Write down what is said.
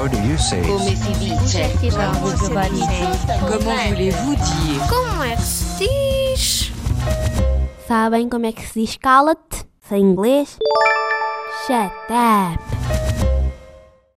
How do you say? Come si dice? Comment voulez-vous dire Como é que se diz? Sabem como é que se diz cala-te? Sem inglês? Shut up.